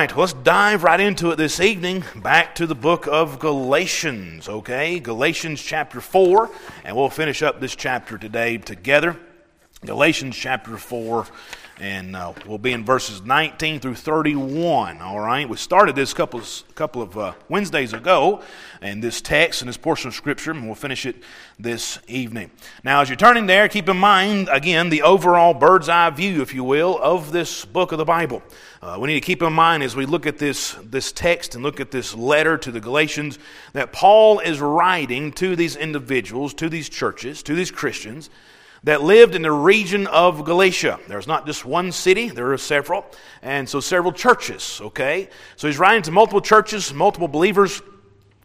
right, let's dive right into it this evening. Back to the book of Galatians, okay? Galatians chapter 4, and we'll finish up this chapter today together. Galatians chapter 4, and uh, we'll be in verses 19 through 31. All right, we started this couple of, couple of uh, Wednesdays ago, and this text and this portion of Scripture, and we'll finish it this evening. Now, as you're turning there, keep in mind again the overall bird's eye view, if you will, of this book of the Bible. Uh, we need to keep in mind as we look at this this text and look at this letter to the Galatians that Paul is writing to these individuals, to these churches, to these Christians that lived in the region of Galatia. There's not just one city, there are several, and so several churches, okay? So he's writing to multiple churches, multiple believers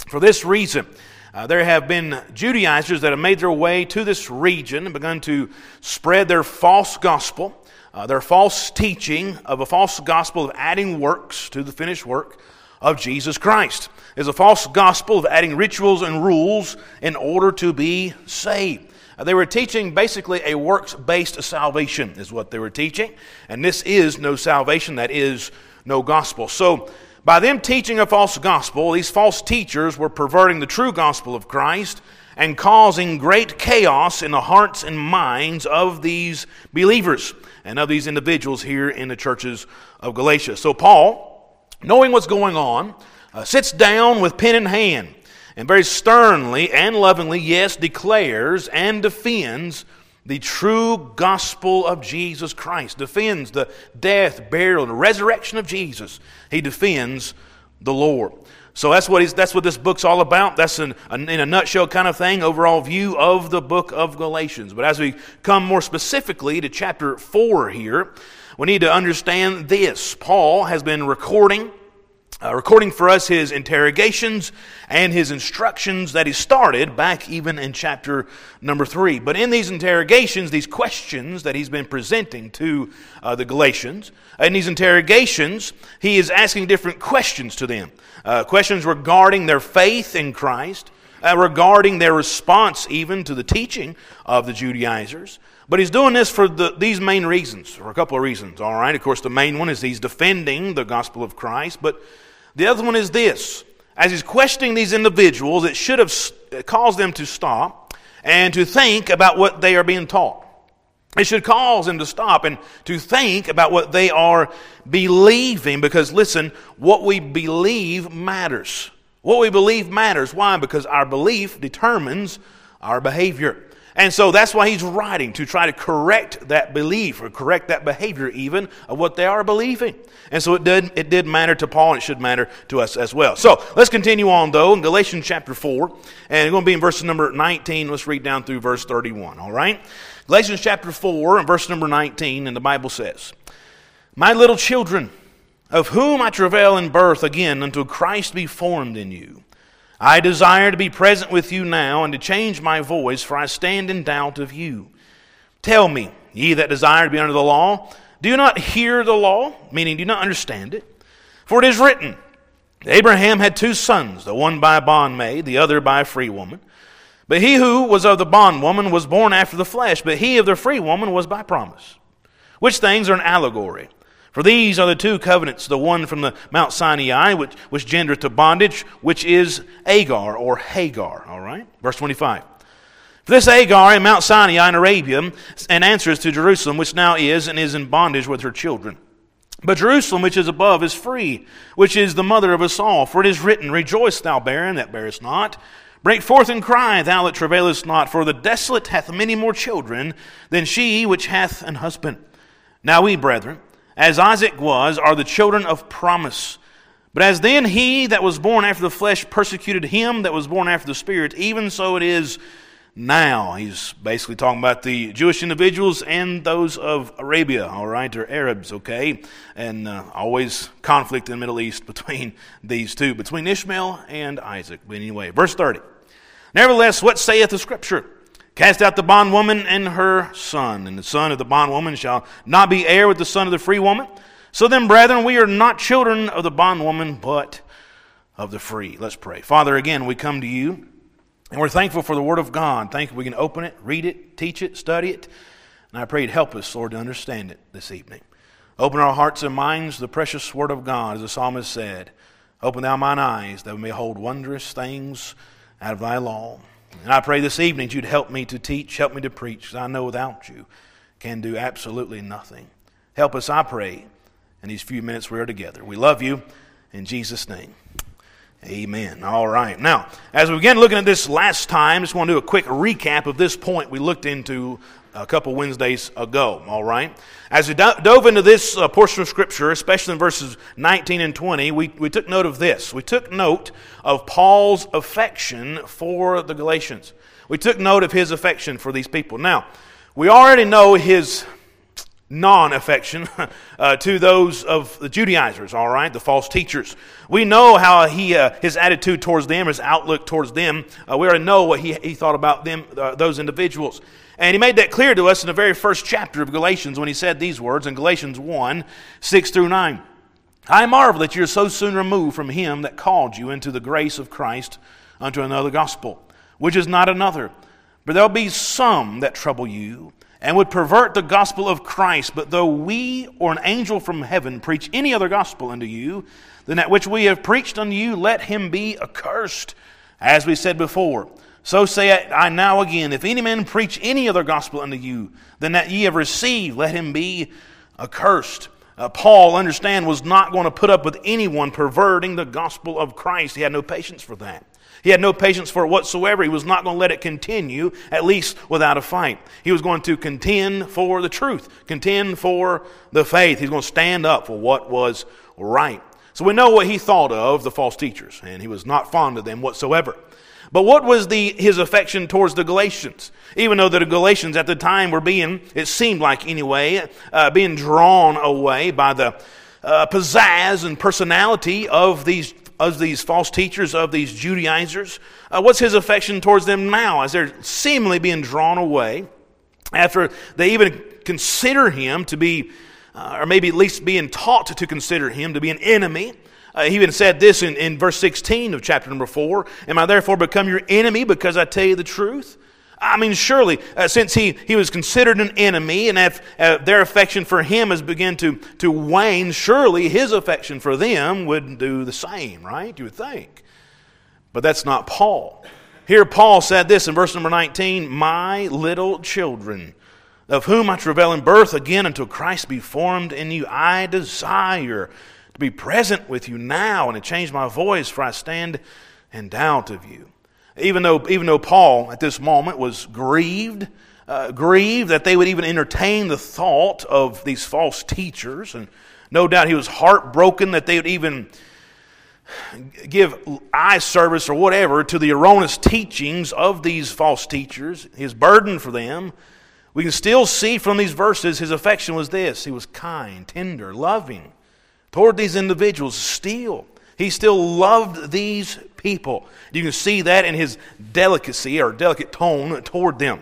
for this reason. Uh, there have been Judaizers that have made their way to this region and begun to spread their false gospel, uh, their false teaching of a false gospel of adding works to the finished work of Jesus Christ. There's a false gospel of adding rituals and rules in order to be saved. They were teaching basically a works based salvation, is what they were teaching. And this is no salvation, that is no gospel. So, by them teaching a false gospel, these false teachers were perverting the true gospel of Christ and causing great chaos in the hearts and minds of these believers and of these individuals here in the churches of Galatia. So, Paul, knowing what's going on, uh, sits down with pen in hand and very sternly and lovingly, yes, declares and defends the true gospel of Jesus Christ, defends the death, burial, and resurrection of Jesus. He defends the Lord. So that's what, he's, that's what this book's all about. That's an, an, in a nutshell kind of thing, overall view of the book of Galatians. But as we come more specifically to chapter 4 here, we need to understand this. Paul has been recording uh, recording for us his interrogations and his instructions that he started back even in chapter number three. But in these interrogations, these questions that he's been presenting to uh, the Galatians, in these interrogations, he is asking different questions to them. Uh, questions regarding their faith in Christ, uh, regarding their response even to the teaching of the Judaizers. But he's doing this for the, these main reasons, for a couple of reasons, all right? Of course, the main one is he's defending the gospel of Christ, but the other one is this. As he's questioning these individuals, it should have uh, caused them to stop and to think about what they are being taught. It should cause them to stop and to think about what they are believing because, listen, what we believe matters. What we believe matters. Why? Because our belief determines our behavior. And so that's why he's writing to try to correct that belief or correct that behavior even of what they are believing. And so it did, it did matter to Paul and it should matter to us as well. So let's continue on though in Galatians chapter 4 and we're going to be in verse number 19. Let's read down through verse 31, all right? Galatians chapter 4 and verse number 19 and the Bible says, My little children, of whom I travail in birth again until Christ be formed in you. I desire to be present with you now and to change my voice, for I stand in doubt of you. Tell me, ye that desire to be under the law, do you not hear the law? Meaning, do you not understand it? For it is written, Abraham had two sons, the one by a bondmaid, the other by free woman. But he who was of the bondwoman was born after the flesh, but he of the free woman was by promise. Which things are an allegory? For these are the two covenants, the one from the Mount Sinai, which, which gendereth to bondage, which is Agar or Hagar. All right? Verse 25. For this Agar in Mount Sinai in Arabia, and answers to Jerusalem, which now is and is in bondage with her children. But Jerusalem, which is above, is free, which is the mother of us all. For it is written, Rejoice, thou barren that bearest not. Break forth and cry, thou that travailest not. For the desolate hath many more children than she which hath an husband. Now we, brethren, as Isaac was, are the children of promise. But as then he that was born after the flesh persecuted him that was born after the spirit, even so it is now. He's basically talking about the Jewish individuals and those of Arabia, all right, or Arabs, okay? And uh, always conflict in the Middle East between these two, between Ishmael and Isaac. But anyway, verse 30. Nevertheless, what saith the Scripture? Cast out the bondwoman and her son, and the son of the bondwoman shall not be heir with the son of the free woman. So then, brethren, we are not children of the bondwoman, but of the free. Let's pray. Father, again, we come to you, and we're thankful for the Word of God. Thankful we can open it, read it, teach it, study it. And I pray you'd help us, Lord, to understand it this evening. Open our hearts and minds to the precious word of God, as the psalmist said. Open thou mine eyes that we may hold wondrous things out of thy law. And I pray this evening you'd help me to teach, help me to preach, because I know without you can do absolutely nothing. Help us, I pray, in these few minutes we are together. We love you in Jesus' name. Amen. All right. Now, as we begin looking at this last time, just want to do a quick recap of this point we looked into a couple Wednesdays ago. All right. As we dove into this uh, portion of Scripture, especially in verses 19 and 20, we, we took note of this. We took note of Paul's affection for the Galatians. We took note of his affection for these people. Now, we already know his non affection uh, to those of the Judaizers, all right, the false teachers. We know how he, uh, his attitude towards them, his outlook towards them. Uh, we already know what he, he thought about them, uh, those individuals. And he made that clear to us in the very first chapter of Galatians when he said these words in Galatians 1 6 through 9. I marvel that you're so soon removed from him that called you into the grace of Christ unto another gospel, which is not another. But there'll be some that trouble you and would pervert the gospel of Christ. But though we or an angel from heaven preach any other gospel unto you than that which we have preached unto you, let him be accursed. As we said before, so say I now again, if any man preach any other gospel unto you than that ye have received, let him be accursed. Uh, Paul, understand, was not going to put up with anyone perverting the gospel of Christ. He had no patience for that. He had no patience for it whatsoever. He was not going to let it continue, at least without a fight. He was going to contend for the truth, contend for the faith. He's going to stand up for what was right. So we know what he thought of the false teachers, and he was not fond of them whatsoever. But what was the, his affection towards the Galatians? Even though the Galatians at the time were being, it seemed like anyway, uh, being drawn away by the uh, pizzazz and personality of these of these false teachers, of these Judaizers? Uh, what's his affection towards them now as they're seemingly being drawn away after they even consider him to be, uh, or maybe at least being taught to, to consider him to be an enemy? Uh, he even said this in, in verse 16 of chapter number 4 Am I therefore become your enemy because I tell you the truth? I mean, surely, uh, since he, he was considered an enemy and if, uh, their affection for him has begun to, to wane, surely his affection for them would do the same, right? You would think. But that's not Paul. Here, Paul said this in verse number 19 My little children, of whom I travail in birth again until Christ be formed in you, I desire to be present with you now and to change my voice, for I stand in doubt of you. Even though, even though Paul at this moment was grieved, uh, grieved that they would even entertain the thought of these false teachers, and no doubt he was heartbroken that they would even give eye service or whatever to the erroneous teachings of these false teachers, his burden for them. We can still see from these verses his affection was this. He was kind, tender, loving toward these individuals still. He still loved these people. You can see that in his delicacy or delicate tone toward them.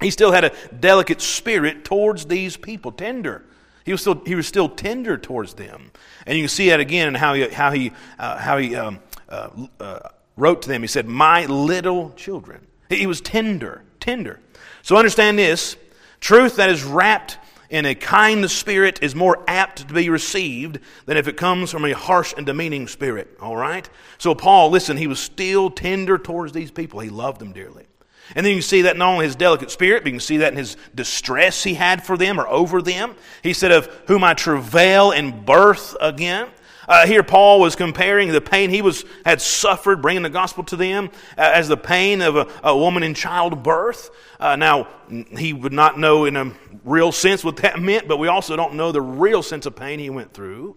He still had a delicate spirit towards these people, tender. He was still, he was still tender towards them. And you can see that again in how he, how he, uh, how he um, uh, uh, wrote to them. He said, My little children. He was tender, tender. So understand this truth that is wrapped in a kind spirit is more apt to be received than if it comes from a harsh and demeaning spirit. All right? So, Paul, listen, he was still tender towards these people. He loved them dearly. And then you see that not only his delicate spirit, but you can see that in his distress he had for them or over them. He said, Of whom I travail in birth again. Uh, here, Paul was comparing the pain he was, had suffered bringing the gospel to them uh, as the pain of a, a woman in childbirth. Uh, now, he would not know in a real sense what that meant, but we also don't know the real sense of pain he went through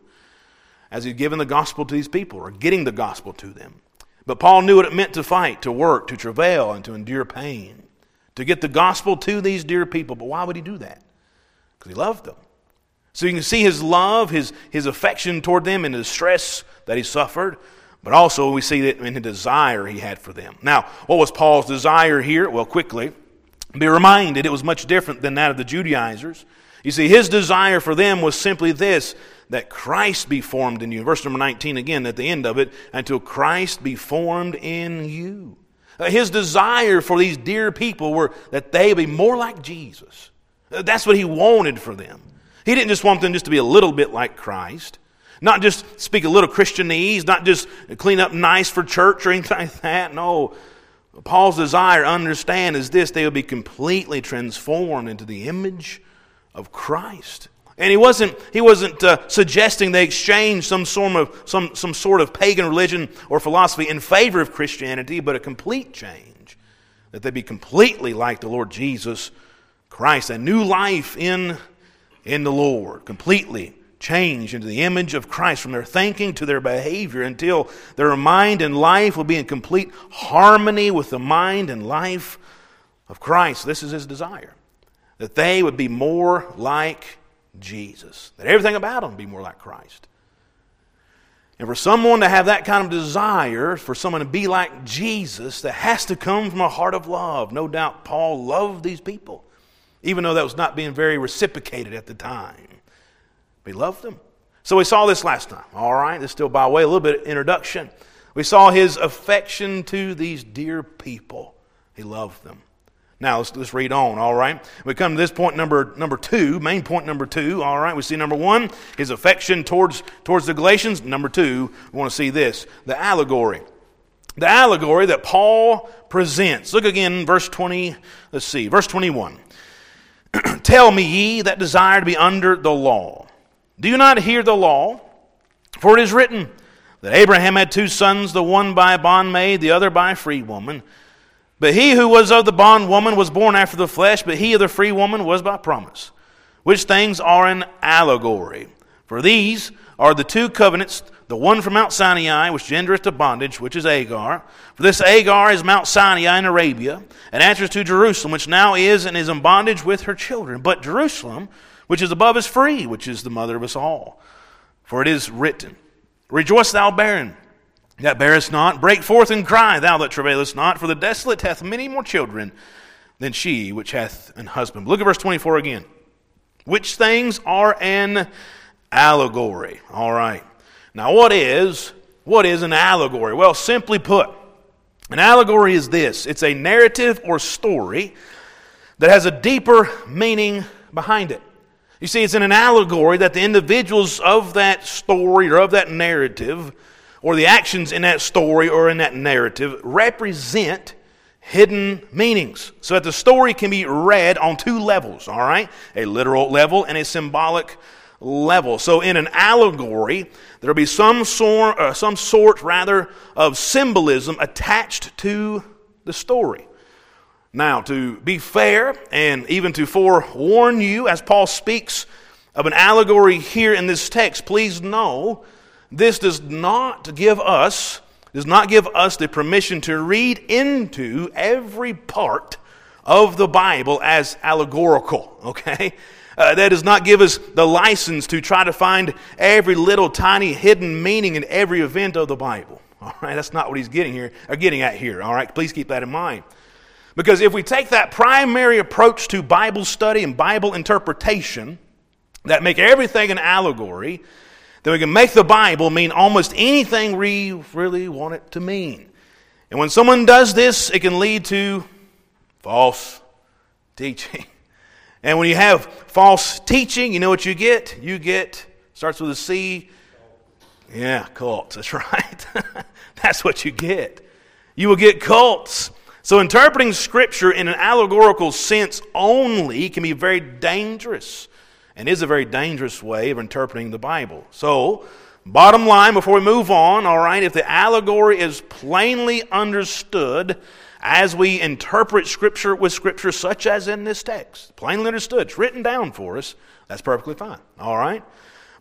as he'd given the gospel to these people or getting the gospel to them. But Paul knew what it meant to fight, to work, to travail, and to endure pain, to get the gospel to these dear people. But why would he do that? Because he loved them. So you can see his love, his, his affection toward them, and the stress that he suffered. But also, we see that in the desire he had for them. Now, what was Paul's desire here? Well, quickly, be reminded it was much different than that of the Judaizers. You see, his desire for them was simply this that Christ be formed in you. Verse number 19 again at the end of it, until Christ be formed in you. Uh, his desire for these dear people were that they be more like Jesus. Uh, that's what he wanted for them. He didn't just want them just to be a little bit like Christ, not just speak a little Christianese, not just clean up nice for church or anything like that. No. Paul's desire, understand, is this they will be completely transformed into the image of Christ. And he wasn't, he wasn't uh, suggesting they exchange some sort, of, some, some sort of pagan religion or philosophy in favor of Christianity, but a complete change. That they be completely like the Lord Jesus Christ, a new life in, in the Lord, completely changed into the image of Christ from their thinking to their behavior until their mind and life will be in complete harmony with the mind and life of Christ. This is his desire. That they would be more like Jesus. That everything about them be more like Christ. And for someone to have that kind of desire, for someone to be like Jesus, that has to come from a heart of love. No doubt Paul loved these people, even though that was not being very reciprocated at the time. He loved them. So we saw this last time. All right, this still by way, a little bit of introduction. We saw his affection to these dear people. He loved them. Now let's, let's read on, all right? We come to this point number number two, main point number two, all right? We see number one, his affection towards towards the Galatians. Number two, we want to see this, the allegory. The allegory that Paul presents. Look again, verse 20, let's see, verse 21. Tell me, ye that desire to be under the law, do you not hear the law? For it is written that Abraham had two sons, the one by a bondmaid, the other by a free woman. But he who was of the bondwoman was born after the flesh, but he of the free woman was by promise, which things are an allegory. For these are the two covenants, the one from Mount Sinai, which gendereth to bondage, which is Agar. For this Agar is Mount Sinai in Arabia, and answers to Jerusalem, which now is and is in bondage with her children. But Jerusalem, which is above, is free, which is the mother of us all. For it is written, Rejoice, thou barren that bearest not, break forth and cry, thou that travailest not, for the desolate hath many more children than she which hath an husband. Look at verse 24 again. Which things are an allegory. All right. Now, what is what is an allegory? Well, simply put, an allegory is this it's a narrative or story that has a deeper meaning behind it. You see, it's in an allegory that the individuals of that story or of that narrative or the actions in that story or in that narrative represent hidden meanings. So that the story can be read on two levels, all right? A literal level and a symbolic level. So in an allegory, there'll be some sort, uh, some sort rather of symbolism attached to the story. Now, to be fair and even to forewarn you, as Paul speaks of an allegory here in this text, please know this does not give us does not give us the permission to read into every part of the Bible as allegorical, okay? Uh, that does not give us the license to try to find every little tiny hidden meaning in every event of the Bible. All right, that's not what he's getting here, or getting at here. All right, please keep that in mind. Because if we take that primary approach to Bible study and Bible interpretation, that make everything an allegory, then we can make the Bible mean almost anything we really want it to mean. And when someone does this, it can lead to false teaching. And when you have false teaching, you know what you get? You get, starts with a C. Yeah, cults. That's right. that's what you get. You will get cults. So interpreting Scripture in an allegorical sense only can be very dangerous and is a very dangerous way of interpreting the Bible. So, bottom line, before we move on, all right, if the allegory is plainly understood as we interpret Scripture with Scripture, such as in this text, plainly understood, it's written down for us, that's perfectly fine, all right?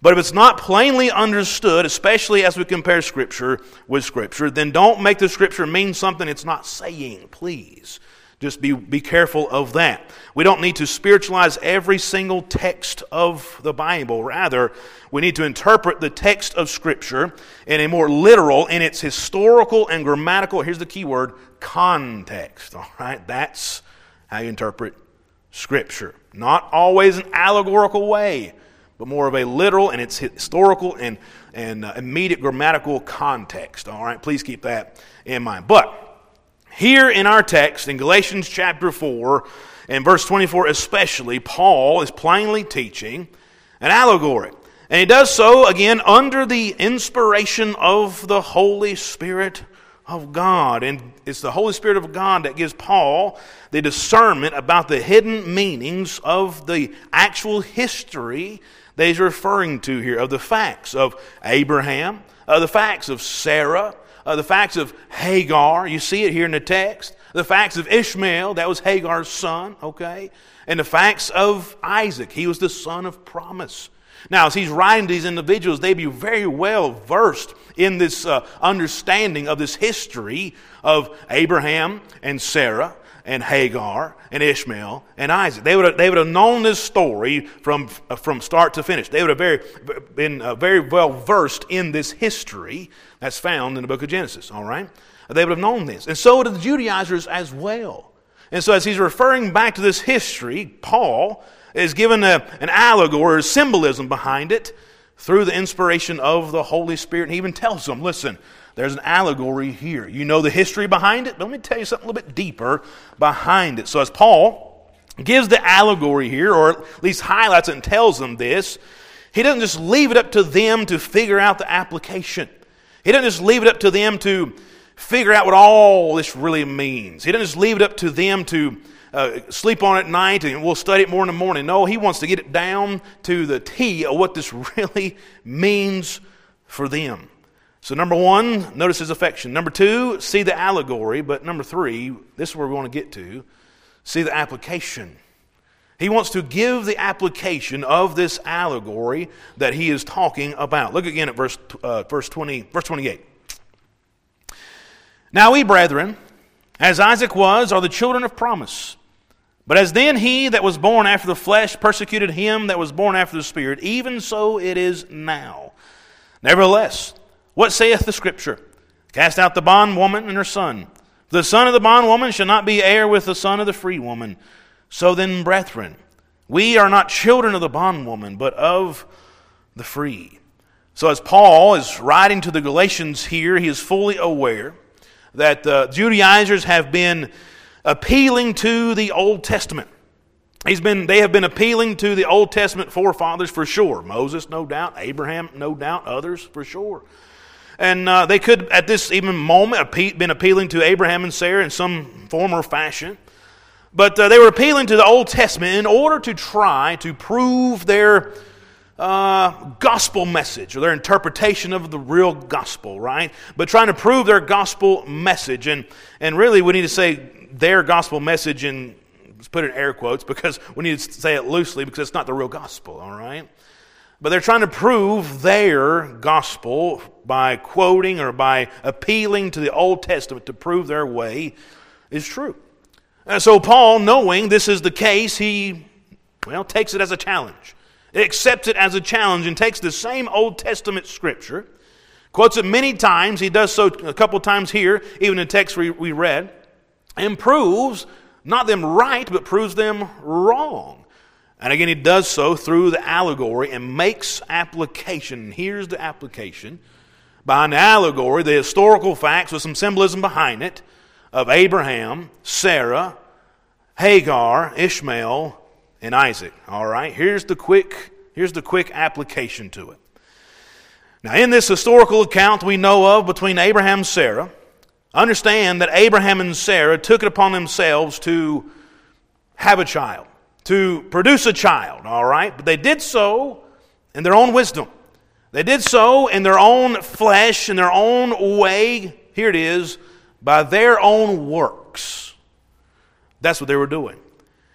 But if it's not plainly understood, especially as we compare Scripture with Scripture, then don't make the Scripture mean something it's not saying, please. Just be, be careful of that. We don't need to spiritualize every single text of the Bible. Rather, we need to interpret the text of Scripture in a more literal, in its historical and grammatical, here's the key word, context. All right? That's how you interpret Scripture. Not always an allegorical way, but more of a literal and its historical and, and uh, immediate grammatical context. All right? Please keep that in mind. But, here in our text, in Galatians chapter 4, and verse 24 especially, Paul is plainly teaching an allegory. And he does so, again, under the inspiration of the Holy Spirit of God. And it's the Holy Spirit of God that gives Paul the discernment about the hidden meanings of the actual history that he's referring to here, of the facts of Abraham, of the facts of Sarah, of the facts of Hagar. You see it here in the text. The facts of Ishmael, that was Hagar's son, okay? And the facts of Isaac, he was the son of promise. Now, as he's writing these individuals, they'd be very well versed in this uh, understanding of this history of Abraham and Sarah and Hagar and Ishmael and Isaac. They would have, they would have known this story from, uh, from start to finish. They would have very, been uh, very well versed in this history that's found in the book of Genesis, all right? They would have known this. And so did the Judaizers as well. And so, as he's referring back to this history, Paul is given a, an allegory or symbolism behind it through the inspiration of the Holy Spirit. And he even tells them, listen, there's an allegory here. You know the history behind it? But let me tell you something a little bit deeper behind it. So, as Paul gives the allegory here, or at least highlights and tells them this, he doesn't just leave it up to them to figure out the application. He doesn't just leave it up to them to figure out what all this really means. He doesn't just leave it up to them to uh, sleep on it at night and we'll study it more in the morning. No, he wants to get it down to the T of what this really means for them. So, number one, notice his affection. Number two, see the allegory. But number three, this is where we want to get to see the application. He wants to give the application of this allegory that he is talking about. Look again at verse, uh, verse, 20, verse 28. Now, we, brethren, as Isaac was, are the children of promise. But as then he that was born after the flesh persecuted him that was born after the Spirit, even so it is now. Nevertheless, what saith the Scripture? Cast out the bondwoman and her son. The son of the bondwoman shall not be heir with the son of the free woman. So then, brethren, we are not children of the bondwoman, but of the free. So, as Paul is writing to the Galatians here, he is fully aware that the Judaizers have been appealing to the Old Testament. He's been, they have been appealing to the Old Testament forefathers for sure. Moses, no doubt. Abraham, no doubt. Others, for sure. And uh, they could, at this even moment, have been appealing to Abraham and Sarah in some form or fashion. But uh, they were appealing to the Old Testament in order to try to prove their uh, gospel message or their interpretation of the real gospel, right? But trying to prove their gospel message. And, and really, we need to say their gospel message in let's put in air quotes because we need to say it loosely because it's not the real gospel, all right? But they're trying to prove their gospel by quoting or by appealing to the Old Testament to prove their way is true. And so Paul, knowing this is the case, he well takes it as a challenge. Accepts it as a challenge and takes the same Old Testament scripture, quotes it many times. He does so a couple times here, even in the text we, we read and proves not them right, but proves them wrong. And again, he does so through the allegory and makes application. Here's the application. Behind the allegory, the historical facts with some symbolism behind it of Abraham, Sarah, Hagar, Ishmael, and Isaac. All right, here's the quick, here's the quick application to it. Now, in this historical account we know of between Abraham and Sarah, Understand that Abraham and Sarah took it upon themselves to have a child, to produce a child, all right? But they did so in their own wisdom. They did so in their own flesh, in their own way. Here it is, by their own works. That's what they were doing.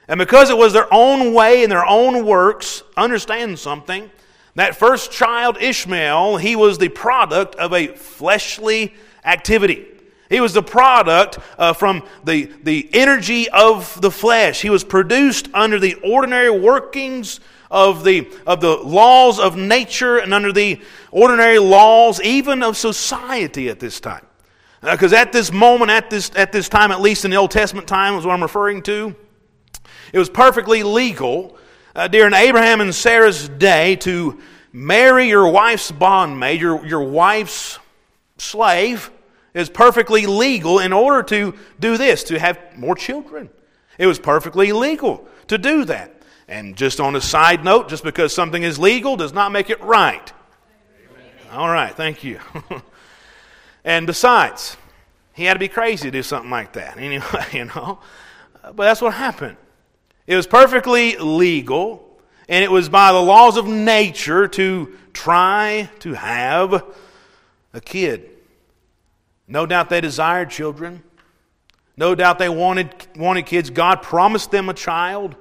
And because it was their own way and their own works, understand something. That first child, Ishmael, he was the product of a fleshly activity. He was the product uh, from the, the energy of the flesh. He was produced under the ordinary workings of the, of the laws of nature and under the ordinary laws, even of society at this time. Because uh, at this moment, at this, at this time, at least in the Old Testament time, is what I'm referring to, it was perfectly legal uh, during Abraham and Sarah's day to marry your wife's bondmaid, your, your wife's slave, is perfectly legal in order to do this, to have more children. It was perfectly legal to do that. And just on a side note, just because something is legal does not make it right. All right, thank you. and besides, he had to be crazy to do something like that. Anyway, you know. But that's what happened. It was perfectly legal, and it was by the laws of nature to try to have a kid. No doubt they desired children. No doubt they wanted, wanted kids. God promised them a child.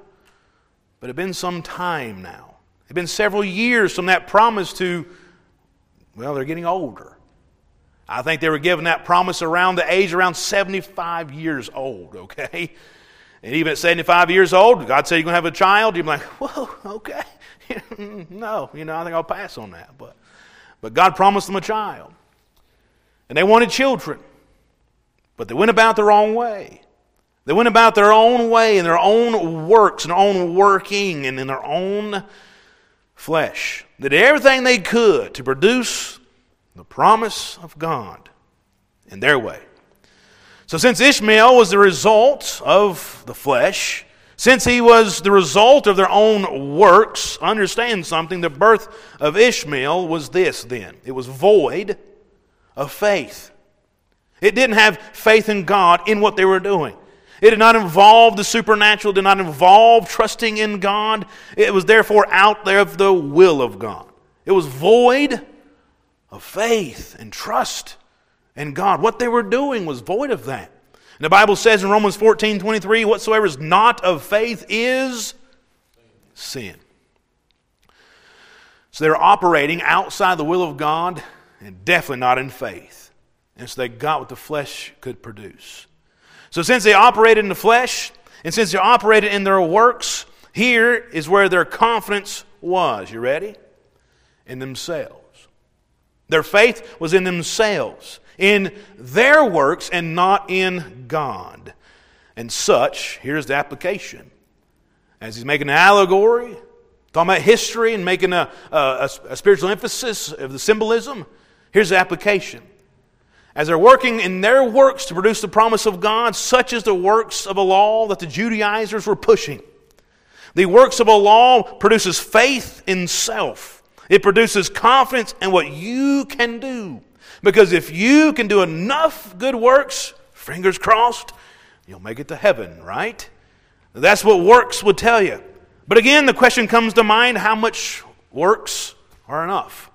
But it had been some time now. It had been several years from that promise to, well, they're getting older. I think they were given that promise around the age around 75 years old, okay? And even at 75 years old, God said you're going to have a child. You're like, whoa, okay. no, you know, I think I'll pass on that. But, but God promised them a child. And they wanted children. But they went about their own way. They went about their own way in their own works and their own working and in their own flesh. They did everything they could to produce the promise of God in their way. So, since Ishmael was the result of the flesh, since he was the result of their own works, understand something. The birth of Ishmael was this then it was void of faith. It didn't have faith in God in what they were doing. It did not involve the supernatural, did not involve trusting in God. It was therefore out there of the will of God. It was void of faith and trust and God. What they were doing was void of that. And the Bible says in Romans 14 23, whatsoever is not of faith is sin. So they're operating outside the will of God and definitely not in faith. And so they got what the flesh could produce. So since they operated in the flesh, and since they operated in their works, here is where their confidence was. You ready? In themselves. Their faith was in themselves in their works and not in God. And such, here's the application. As he's making an allegory, talking about history and making a, a, a spiritual emphasis of the symbolism, here's the application. As they're working in their works to produce the promise of God, such is the works of a law that the Judaizers were pushing. The works of a law produces faith in self. It produces confidence in what you can do. Because if you can do enough good works, fingers crossed, you'll make it to heaven, right? That's what works would tell you. But again, the question comes to mind how much works are enough?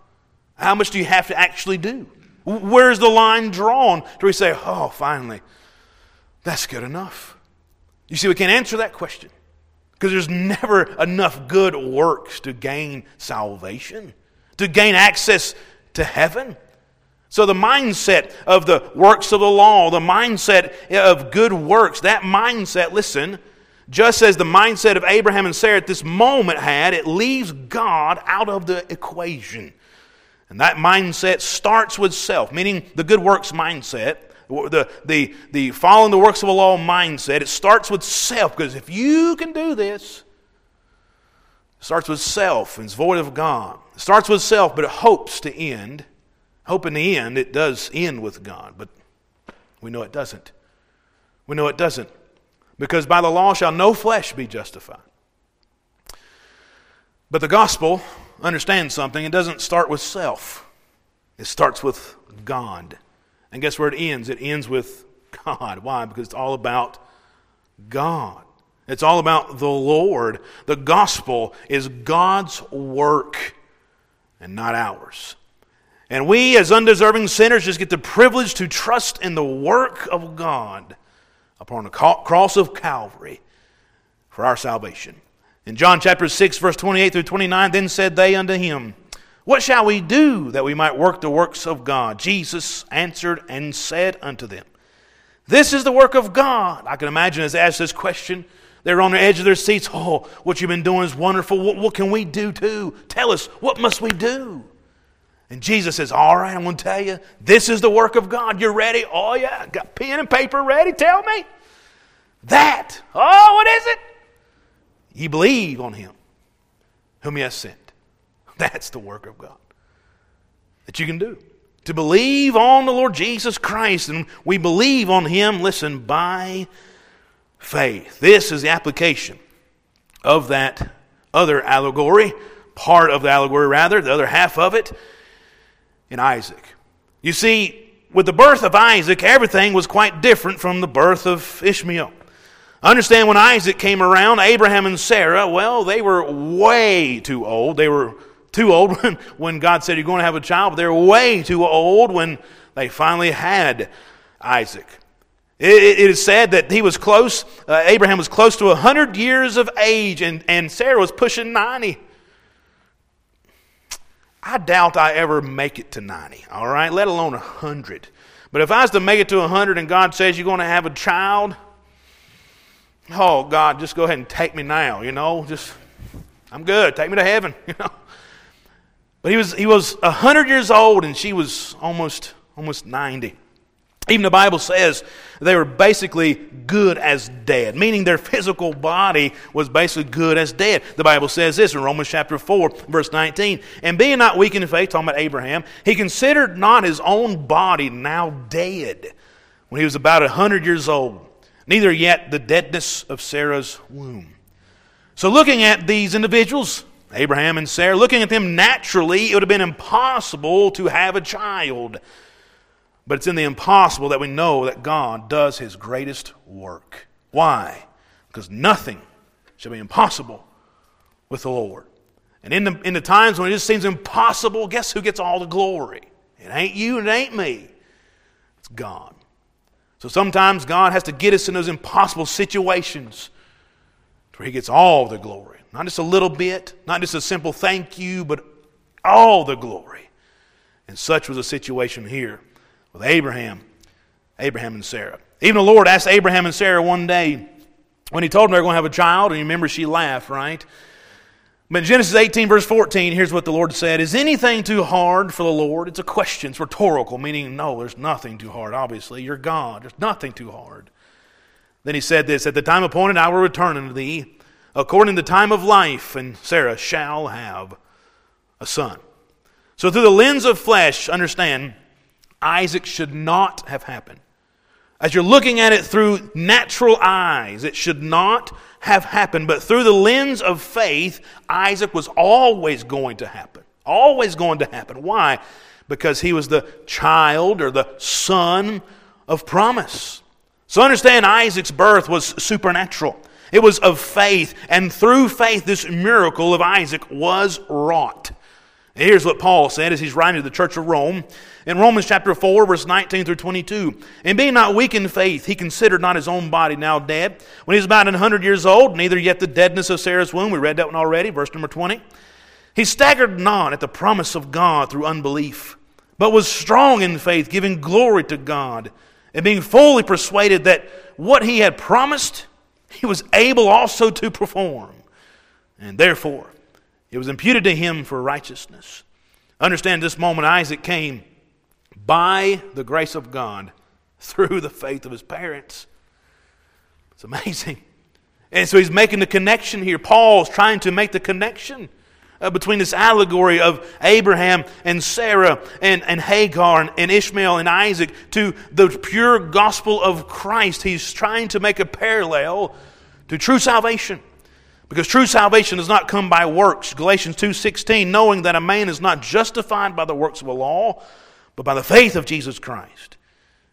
How much do you have to actually do? Where's the line drawn? Do we say, oh, finally, that's good enough? You see, we can't answer that question because there's never enough good works to gain salvation, to gain access to heaven. So, the mindset of the works of the law, the mindset of good works, that mindset, listen, just as the mindset of Abraham and Sarah at this moment had, it leaves God out of the equation. And that mindset starts with self, meaning the good works mindset, the, the, the following the works of the law mindset. It starts with self, because if you can do this, it starts with self and it's void of God. It starts with self, but it hopes to end Hope in the end, it does end with God, but we know it doesn't. We know it doesn't. Because by the law shall no flesh be justified. But the gospel, understands something, it doesn't start with self, it starts with God. And guess where it ends? It ends with God. Why? Because it's all about God. It's all about the Lord. The gospel is God's work and not ours. And we, as undeserving sinners, just get the privilege to trust in the work of God upon the cross of Calvary for our salvation. In John chapter 6, verse 28 through 29, then said they unto him, What shall we do that we might work the works of God? Jesus answered and said unto them, This is the work of God. I can imagine as they asked this question, they're on the edge of their seats. Oh, what you've been doing is wonderful. What, what can we do too? Tell us, what must we do? And Jesus says, All right, I'm going to tell you, this is the work of God. You're ready? Oh, yeah. Got pen and paper ready? Tell me. That. Oh, what is it? You believe on him whom he has sent. That's the work of God that you can do. To believe on the Lord Jesus Christ. And we believe on him, listen, by faith. This is the application of that other allegory, part of the allegory rather, the other half of it, in Isaac. You see, with the birth of Isaac, everything was quite different from the birth of Ishmael. Understand when Isaac came around, Abraham and Sarah, well, they were way too old. They were too old when, when God said, You're going to have a child, but they're way too old when they finally had Isaac. It, it is said that he was close, uh, Abraham was close to 100 years of age, and, and Sarah was pushing 90. I doubt I ever make it to 90, all right, let alone 100. But if I was to make it to 100 and God says you're going to have a child, oh, God, just go ahead and take me now, you know, just, I'm good, take me to heaven, you know. But he was, he was 100 years old and she was almost, almost 90. Even the Bible says they were basically good as dead, meaning their physical body was basically good as dead. The Bible says this in Romans chapter 4, verse 19. And being not weak in faith, talking about Abraham, he considered not his own body now dead when he was about a 100 years old, neither yet the deadness of Sarah's womb. So, looking at these individuals, Abraham and Sarah, looking at them naturally, it would have been impossible to have a child. But it's in the impossible that we know that God does his greatest work. Why? Because nothing shall be impossible with the Lord. And in the, in the times when it just seems impossible, guess who gets all the glory? It ain't you and it ain't me. It's God. So sometimes God has to get us in those impossible situations where He gets all the glory. Not just a little bit, not just a simple thank you, but all the glory. And such was the situation here with Abraham, Abraham and Sarah. Even the Lord asked Abraham and Sarah one day when he told them they were going to have a child, and you remember she laughed, right? But in Genesis 18, verse 14, here's what the Lord said Is anything too hard for the Lord? It's a question, it's rhetorical, meaning no, there's nothing too hard, obviously. You're God, there's nothing too hard. Then he said this At the time appointed, I will return unto thee according to the time of life, and Sarah shall have a son. So, through the lens of flesh, understand, Isaac should not have happened. As you're looking at it through natural eyes, it should not have happened. But through the lens of faith, Isaac was always going to happen. Always going to happen. Why? Because he was the child or the son of promise. So understand Isaac's birth was supernatural. It was of faith, and through faith, this miracle of Isaac was wrought. Here's what Paul said as he's writing to the church of Rome in Romans chapter 4, verse 19 through 22. And being not weak in faith, he considered not his own body now dead. When he was about 100 years old, neither yet the deadness of Sarah's womb. We read that one already, verse number 20. He staggered not at the promise of God through unbelief, but was strong in faith, giving glory to God, and being fully persuaded that what he had promised, he was able also to perform. And therefore, it was imputed to him for righteousness. Understand this moment, Isaac came by the grace of God through the faith of his parents. It's amazing. And so he's making the connection here. Paul's trying to make the connection uh, between this allegory of Abraham and Sarah and, and Hagar and, and Ishmael and Isaac to the pure gospel of Christ. He's trying to make a parallel to true salvation. Because true salvation does not come by works. Galatians 2:16 knowing that a man is not justified by the works of a law, but by the faith of Jesus Christ.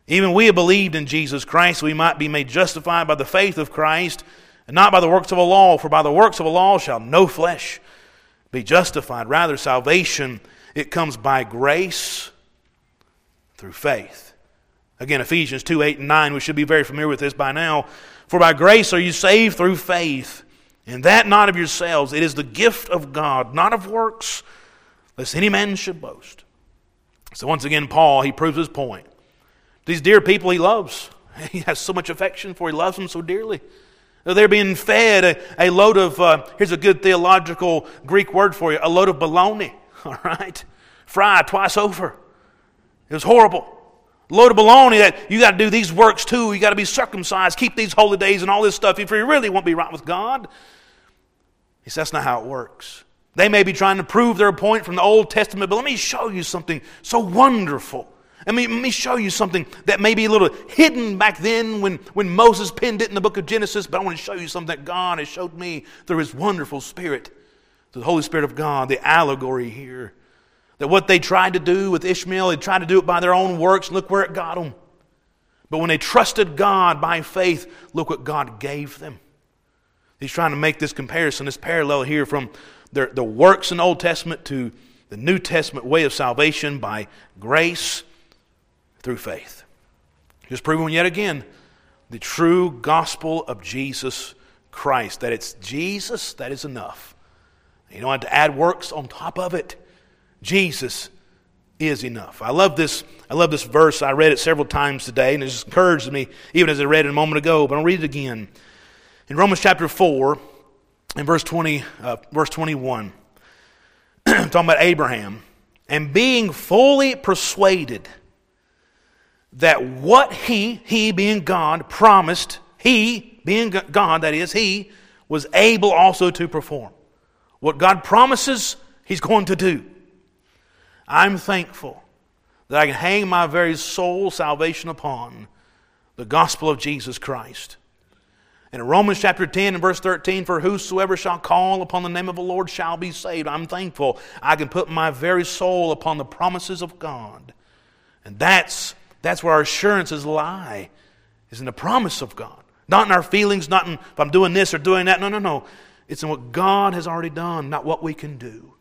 Even we have believed in Jesus Christ, we might be made justified by the faith of Christ, and not by the works of a law, for by the works of a law shall no flesh be justified. Rather, salvation, it comes by grace through faith. Again, Ephesians 2 8 and 9, we should be very familiar with this by now. For by grace are you saved through faith, and that not of yourselves. It is the gift of God, not of works, lest any man should boast. So once again, Paul, he proves his point. These dear people he loves, he has so much affection for, he loves them so dearly. They're being fed a, a load of, uh, here's a good theological Greek word for you, a load of bologna, all right? Fried twice over. It was horrible. A load of bologna that you got to do these works too. You got to be circumcised, keep these holy days and all this stuff if you really won't be right with God. He says that's not how it works. They may be trying to prove their point from the Old Testament, but let me show you something so wonderful. Let me, let me show you something that may be a little hidden back then when, when Moses penned it in the book of Genesis, but I want to show you something that God has showed me through his wonderful Spirit. the Holy Spirit of God, the allegory here. That what they tried to do with Ishmael, they tried to do it by their own works. Look where it got them. But when they trusted God by faith, look what God gave them. He's trying to make this comparison, this parallel here from the, the works in the Old Testament to the New Testament way of salvation by grace through faith. Just proving yet again the true gospel of Jesus Christ, that it's Jesus that is enough. You don't have to add works on top of it. Jesus is enough. I love this. I love this verse. I read it several times today, and it just encouraged me, even as I read it a moment ago. But I'll read it again. In Romans chapter four, in verse twenty, uh, verse twenty-one, talking about Abraham, and being fully persuaded that what he, he being God, promised, he being God, that is, he was able also to perform. What God promises, he's going to do. I'm thankful that I can hang my very soul salvation upon the gospel of Jesus Christ. And in Romans chapter 10 and verse 13, for whosoever shall call upon the name of the Lord shall be saved. I'm thankful I can put my very soul upon the promises of God. And that's, that's where our assurances lie, is in the promise of God. Not in our feelings, not in if I'm doing this or doing that. No, no, no. It's in what God has already done, not what we can do.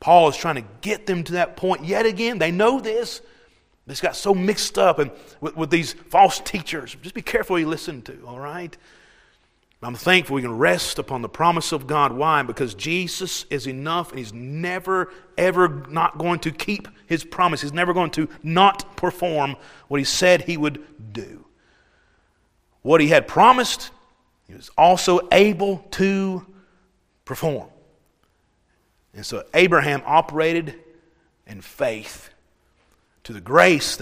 Paul is trying to get them to that point yet again. They know this. This got so mixed up and with, with these false teachers. Just be careful you listen to, all right? I'm thankful we can rest upon the promise of God. Why? Because Jesus is enough and He's never, ever not going to keep His promise. He's never going to not perform what He said He would do. What He had promised, He was also able to perform. And so Abraham operated in faith to the grace that